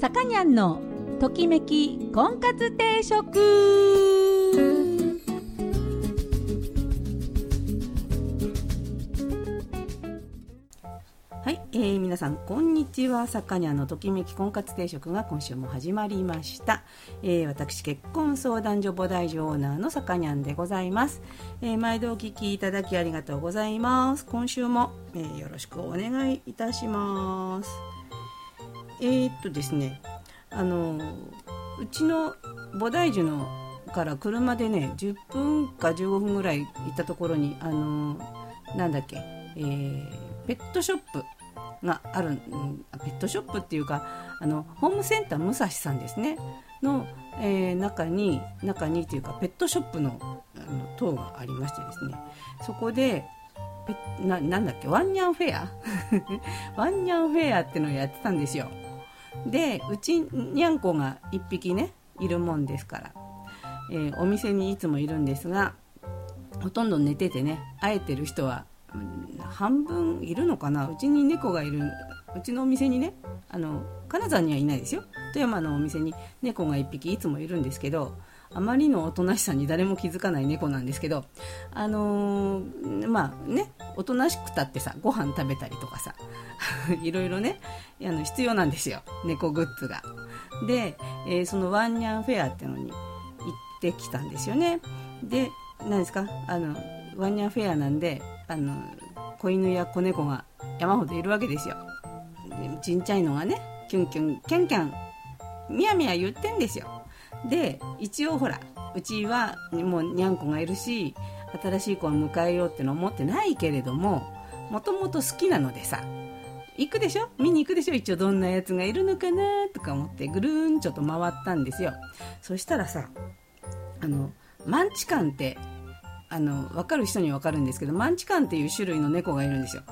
さかにゃんのときめき婚活定食。ー、皆さんこんにちは。さかにゃんのときめき婚活定食が今週も始まりました、えー、私結婚相談所菩提寺オーナーのさかにゃんでございます、えー、毎度お聞きいただきありがとうございます。今週も、えー、よろしくお願いいたします。えー、っとですねあのうちの菩提樹のから車でね10分か15分ぐらい行ったところにあのなんだっけ、えー、ペットショップがあるペットショップっていうかあのホームセンター武蔵さんですね。の、えー、中に中にというかペットショップのあの塔がありましてですね。そこでななんだっけワンニャンフェア？ワンニャンフェアってのをやってたんですよ。でうちにゃんこが1匹ねいるもんですから、えー、お店にいつもいるんですがほとんど寝ててね会えてる人は、半分いるのかな？うちに猫がいる。うちのお店にねあの金沢にはいないですよ。富山のお店に猫が1匹いつもいるんですけどあまりのおとなしさに誰も気づかない猫なんですけど、あのー、まあね、おとなしくたってさ、ご飯食べたりとかさ、いろいろね、あの必要なんですよ、猫グッズが。で、えー、そのワンニャンフェアってのに行ってきたんですよね。で、何ですか、あの、ワンニャンフェアなんで、あの、子犬や子猫が山ほどいるわけですよ。でちんちゃいのがね、キュンキュン、キャンキャン、みやみや言ってんですよ。で一応ほらうちはもうにゃんこがいるし新しい子を迎えようっての思ってないけれどももともと好きなのでさ行くでしょ？見に行くでしょ？一応どんなやつがいるのかなとか思ってぐるーんちょっと回ったんですよそしたらさあのマンチカンってあの分かる人には分かるんですけどマンチカンっていう種類の猫がいるんですよ。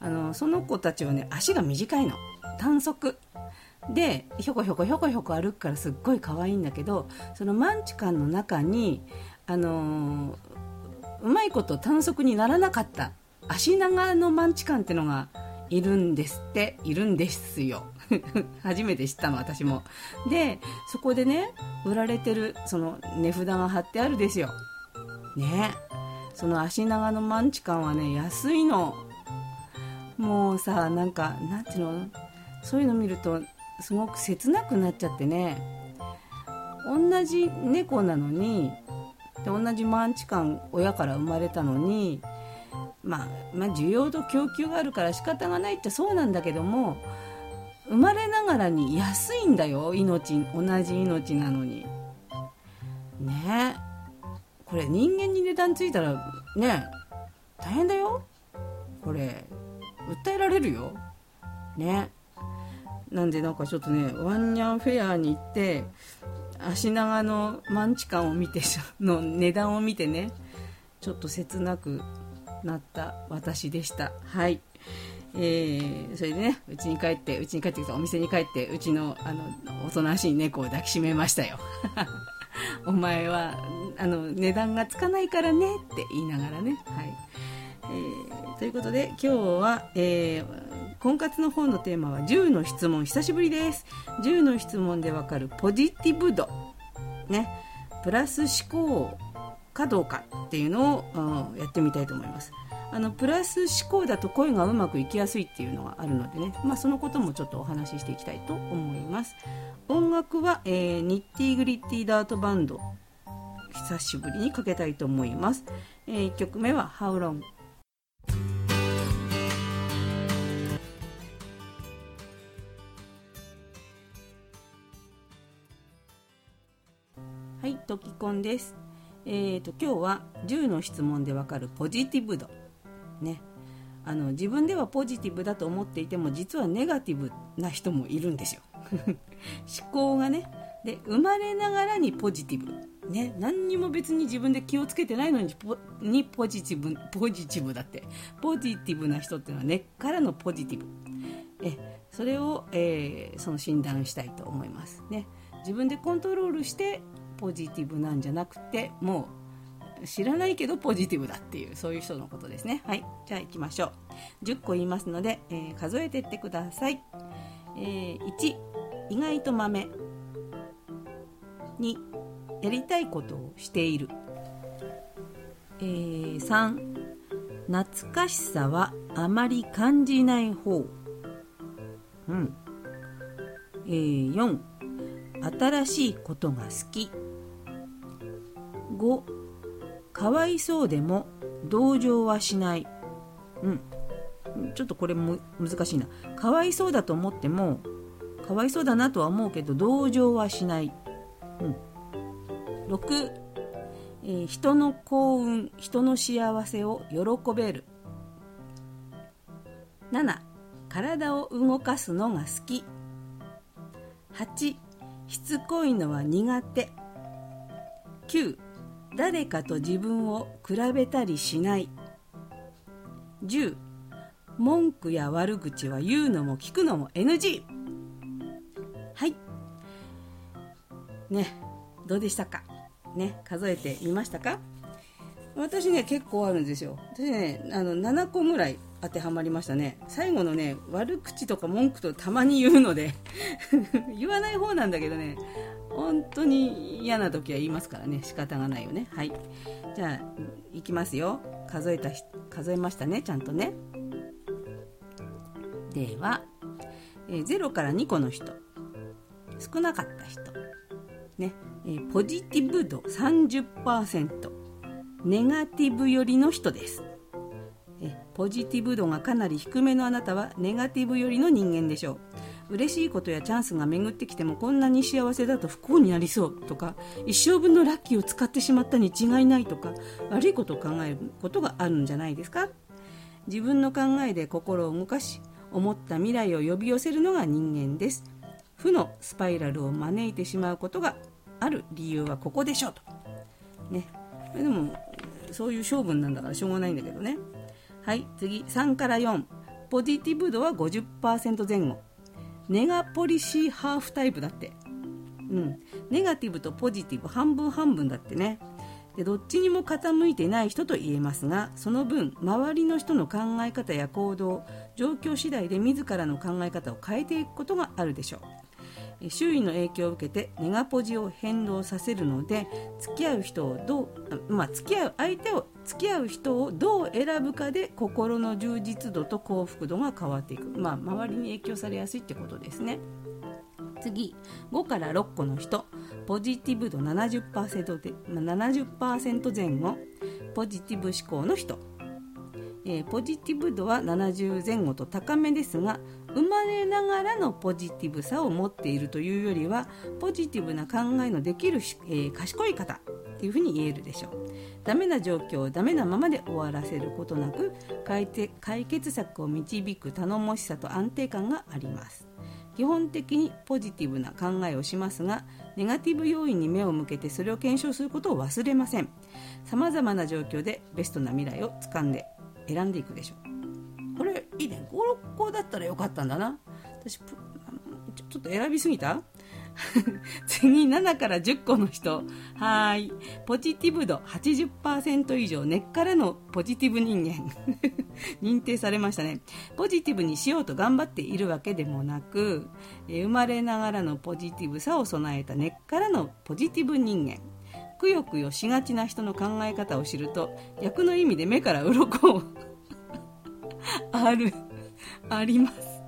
あのその子たちはね足が短いの。短足。でひょこひょこひょこひょこ歩くからすっごい可愛いんだけどそのマンチカンの中にあのー、うまいこと短足にならなかった足長のマンチカンってのがいるんですって。いるんですよ。初めて知ったの私も。でそこでね売られてるその値札が貼ってあるですよ。ねその足長のマンチカンはね安いの。もうさなんかなんていうの？そういうの見るとすごく切なくなっちゃってね。同じ猫なのにで同じマンチカン親から生まれたのに、まあ、まあ需要と供給があるから仕方がないってそうなんだけども生まれながらに安いんだよ。命同じ命なのに。ね。えこれ人間に値段ついたらね大変だよ。これ訴えられるよ。ね。なんでなんかちょっとねワンニャンフェアに行って足長のマンチカンを見て の値段を見てねちょっと切なくなった私でした。はい。えー、それでねうちに帰ってうちに帰ってきたお店に帰ってうちのあのおとなしい猫を抱きしめましたよ。お前はあの値段がつかないからねって言いながらね。はい、えー、ということで今日は、えー婚活の本のテーマは10の質問久しぶりです。10の質問でわかるポジティブ度。ね。プラス思考かどうかっていうのを、やってみたいと思います。あのプラス思考だと声がうまくいきやすいっていうのがあるのでね、まあ、そのこともちょっとお話ししていきたいと思います。音楽は、えー、ニッティグリッティダートバンド久しぶりにかけたいと思います、えー、1曲目は「How Long」はい、トキコンです。えーと今日は10の質問でわかるポジティブ度。ね。あの自分ではポジティブだと思っていても実はネガティブな人もいるんですよ。思考がね。で生まれながらにポジティブ。ね、何にも別に自分で気をつけてないのにポにポジティブポジティブだってポジティブな人っていうのは根っからのポジティブえそれを、えー、その診断したいと思いますね自分でコントロールしてポジティブなんじゃなくてもう知らないけどポジティブだっていうそういう人のことですね。はい。じゃあ行きましょう。10個言いますので、えー、数えてってください、えー、1意外と豆2やりたいことをしている、えー、3懐かしさはあまり感じない方。うん。えー、4新しいことが好き。5かわいそうでも同情はしない。うん。ちょっとこれも難しいな。かわいそうだと思ってもかわいそうだなとは思うけど同情はしない、うん、6、えー、人の幸運人の幸せを喜べる。7体を動かすのが好き。8しつこいのは苦手。9誰かと自分を比べたりしない。10文句や悪口は言うのも聞くのも NG はい。ねどうでしたか？ね数えてみましたか？私ね結構あるんですよ。私ねあの7個ぐらい当てはまりましたね。最後のね悪口とか文句とたまに言うので 言わない方なんだけどね。本当に嫌な時は言いますからね。仕方がないよね。はい。じゃあいきますよ。数えた数えましたね。ちゃんとね。では、えー、0から2個の人。少なかった人。ね、えー、ポジティブ度30%ネガティブ寄りの人です。えポジティブ度がかなり低めのあなたはネガティブ寄りの人間でしょう。嬉しいことやチャンスが巡ってきてもこんなに幸せだと不幸になりそうとか一生分のラッキーを使ってしまったに違いないとか悪いことを考えることがあるんじゃないですか？自分の考えで心を動かし思った未来を呼び寄せるのが人間です。負のスパイラルを招いてしまうことがある理由はここでしょうと。ね。でもそういう勝負なんだからしょうがないんだけどね。はい次。3から4ポジティブ度は50%前後。ネガポリシーハーフタイプだって。うん。ネガティブとポジティブ半分半分だってね。でどっちにも傾いてない人と言えますがその分周りの人の考え方や行動状況次第で自らの考え方を変えていくことがあるでしょう。周囲の影響を受けてネガポジを変動させるので付き合う人をどう、まあ、付き合う相手を付き合う人をどう選ぶかで心の充実度と幸福度が変わっていく、まあ、周りに影響されやすいってことですね。次5から6個の人。ポジティブ度70%で70%前後。ポジティブ思考の人、えー、ポジティブ度は70前後と高めですが生まれながらのポジティブさを持っているというよりはポジティブな考えのできる、えー、賢い方っていうふうに言えるでしょう。ダメな状況をダメなままで終わらせることなく解決策を導く頼もしさと安定感があります。基本的にポジティブな考えをしますがネガティブ要因に目を向けてそれを検証することを忘れません。さまざまな状況でベストな未来をつかんで選んでいくでしょう。れいいね56個だったらよかったんだな。私ちょっと選びすぎた？次7から10個の人。はい。ポジティブ度80%以上根っからのポジティブ人間。認定されましたね。ポジティブにしようと頑張っているわけでもなく、生まれながらのポジティブさを備えた根っからのポジティブ人間。くよくよしがちな人の考え方を知ると逆の意味で目から鱗ある あります。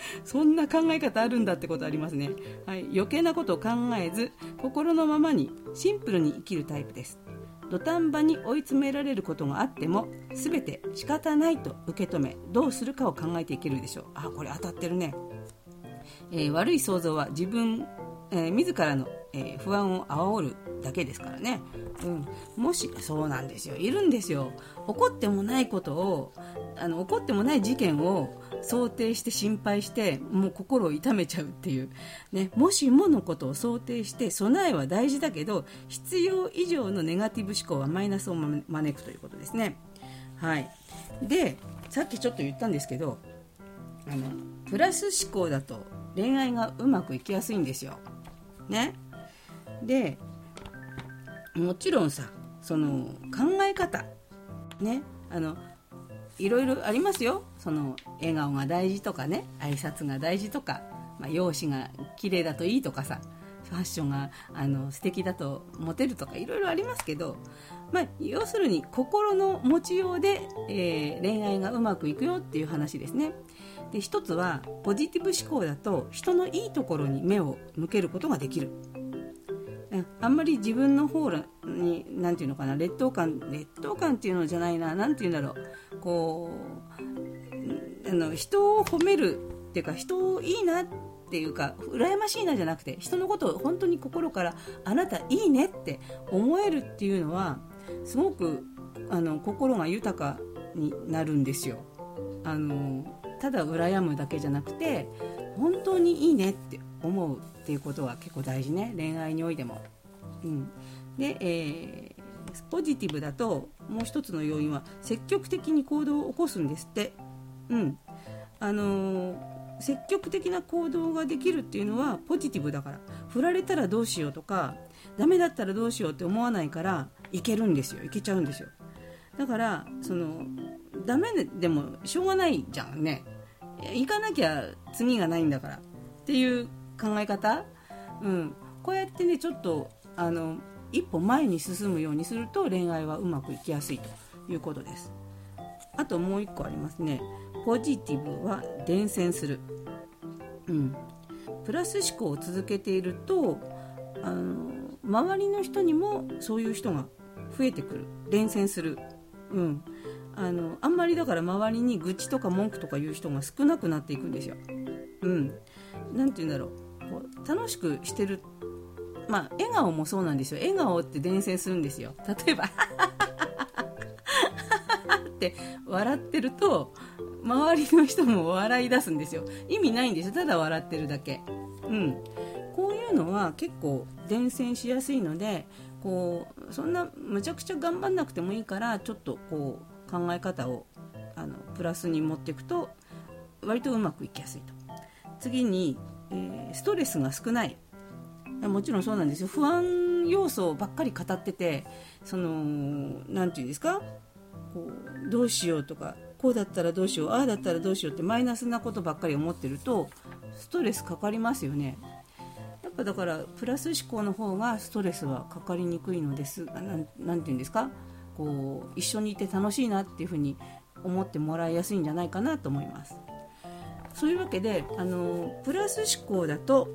そんな考え方あるんだってことありますね、はい、余計なことを考えず心のままにシンプルに生きるタイプです。土壇場に追い詰められることがあっても全て仕方ないと受け止めどうするかを考えていけるでしょう。あこれ当たってるね、えー、悪い想像は自分、えー、自らの、えー、不安を煽るだけですからね、うん、もしそうなんですよ。いるんですよ。起こってもないことをあの起こってもない事件を想定して心配してもう心を痛めちゃうっていう、ね、もしものことを想定して備えは大事だけど必要以上のネガティブ思考はマイナスを招くということですね。はい、でさっきちょっと言ったんですけどあのプラス思考だと恋愛がうまくいきやすいんですよ。ね、でもちろんさその考え方。ね。あのいろいろありますよ。その笑顔が大事とかね挨拶が大事とか、まあ、容姿が綺麗だといいとかさファッションがあの素敵だとモテるとかいろいろありますけど、まあ、要するに心の持ちようで、えー、恋愛がうまくいくよっていう話ですね。で一つはポジティブ思考だと人のいいところに目を向けることができる。あんまり自分の方に何て言うのかな劣等感劣等感っていうのじゃないな何て言うんだろう。こうあの人を褒めるっていうか人をいいなっていうか羨ましいなじゃなくて人のことを本当に心からあなたいいねって思えるっていうのはすごくあの心が豊かになるんですよあのただ羨むだけじゃなくて本当にいいねって思うっていうことは結構大事ね恋愛においても。うん、で、え、ポジティブだともう一つの要因は積極的に行動を起こすんですって。うん。あのー、積極的な行動ができるっていうのはポジティブだから。振られたらどうしようとかダメだったらどうしようって思わないからいけるんですよ。いけちゃうんですよ。だからそのダメでもしょうがないじゃんね。行かなきゃ次がないんだから。っていう考え方、うん、こうやってねちょっとあの一歩前に進むようにすると恋愛はうまくいきやすいということです。あともう一個ありますね。ポジティブは伝染する、うん、プラス思考を続けているとあの周りの人にもそういう人が増えてくる。伝染する、うん、あのあんまりだから周りに愚痴とか文句とか言う人が少なくなっていくんですよ。うん、なんて言うんだろう。こう楽しくしてるまあ笑顔もそうなんですよ。笑顔って伝染するんですよ。例えば って笑ってると周りの人も笑い出すんですよ。意味ないんですよ。ただ笑ってるだけ。うん。こういうのは結構伝染しやすいのでこうそんなむちゃくちゃ頑張んなくてもいいからちょっとこう考え方をあのプラスに持っていくと割とうまくいきやすいと。次に、えー、ストレスが少ない。もちろんそうなんですよ。不安要素ばっかり語っててその何て言うんですか？こうどうしようとかこうだったらどうしようああだったらどうしようってマイナスなことばっかり思ってるとストレスかかりますよね。やっぱだからプラス思考の方がストレスはかかりにくいのです。何て言うんですか？こう一緒にいて楽しいなっていうふうに思ってもらいやすいんじゃないかなと思います。そういうわけであのプラス思考だと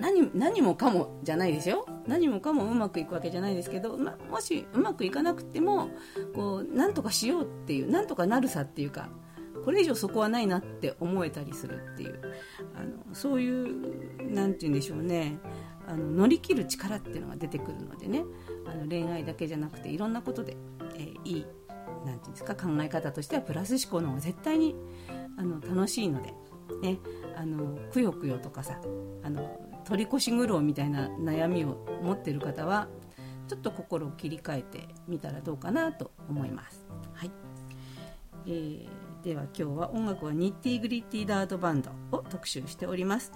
何何もかもじゃないですよ。何もかもうまくいくわけじゃないですけど、ま、もしうまくいかなくてもこうなんとかしようっていうなんとかなるさっていうかこれ以上そこはないなって思えたりするっていうあのそういう何て言うんでしょうね。あの乗り切る力っていうのが出てくるのでね。あの恋愛だけじゃなくていろんなことで、えー、いいなんていうんですか考え方としてはプラス思考の方が絶対にあの楽しいので、ね、あのくよくよとかさあの取り越し苦労みたいな悩みを持ってる方はちょっと心を切り替えてみたらどうかなと思います。はいえー、では今日は音楽はニッティグリッティダートバンドを特集しております。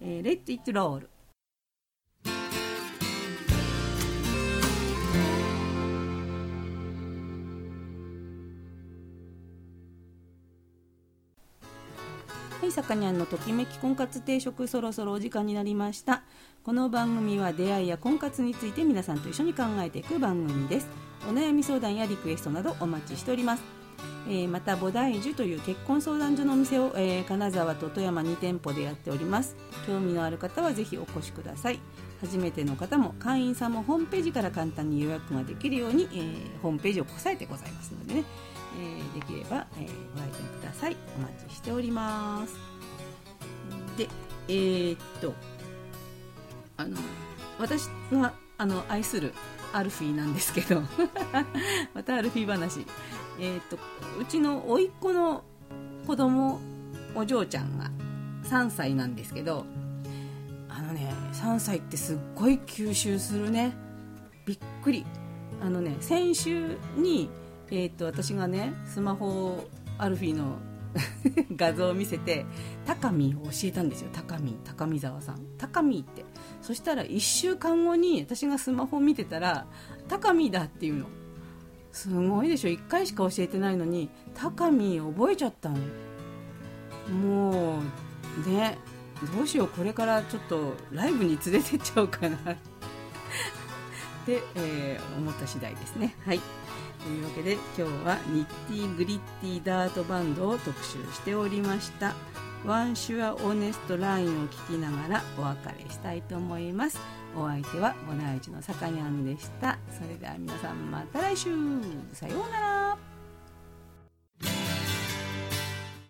えー、レッド・イット・ロールさかにゃんのときめき婚活定食そろそろお時間になりました。この番組は出会いや婚活について皆さんと一緒に考えていく番組です。お悩み相談やリクエストなどお待ちしております。えー、また菩提樹という結婚相談所のお店を、えー、金沢と富山2店舗でやっております。興味のある方はぜひお越しください。初めての方も会員さんもホームページから簡単に予約ができるように、えー、ホームページをこさえてございますのでねえ、できれば、え、ご来店ください。お待ちしております。でえー、っとあの私があの愛するアルフィーなんですけど。またアルフィー話。えー、っとうちの甥っ子の子供お嬢ちゃんが3歳なんですけどあのね3歳ってすっごい吸収するね。びっくり。あのね先週にえー、っと私がねスマホアルフィーの 画像を見せて高見を教えたんですよ。高見高見沢さん。高見って。そしたら1週間後に私がスマホを見てたら高見だっていうの。すごいでしょ。1回しか教えてないのに高見覚えちゃったの。もうねどうしようこれからちょっとライブに連れてっちゃおうかな。ってえー、思った次第ですね。はい。というわけで今日はニッティグリッティダートバンドを特集しておりました。ワンシュアオネストラインを聞きながらお別れしたいと思います。お相手はボナイチのさかにゃんでした。それでは皆さんまた来週。さようなら。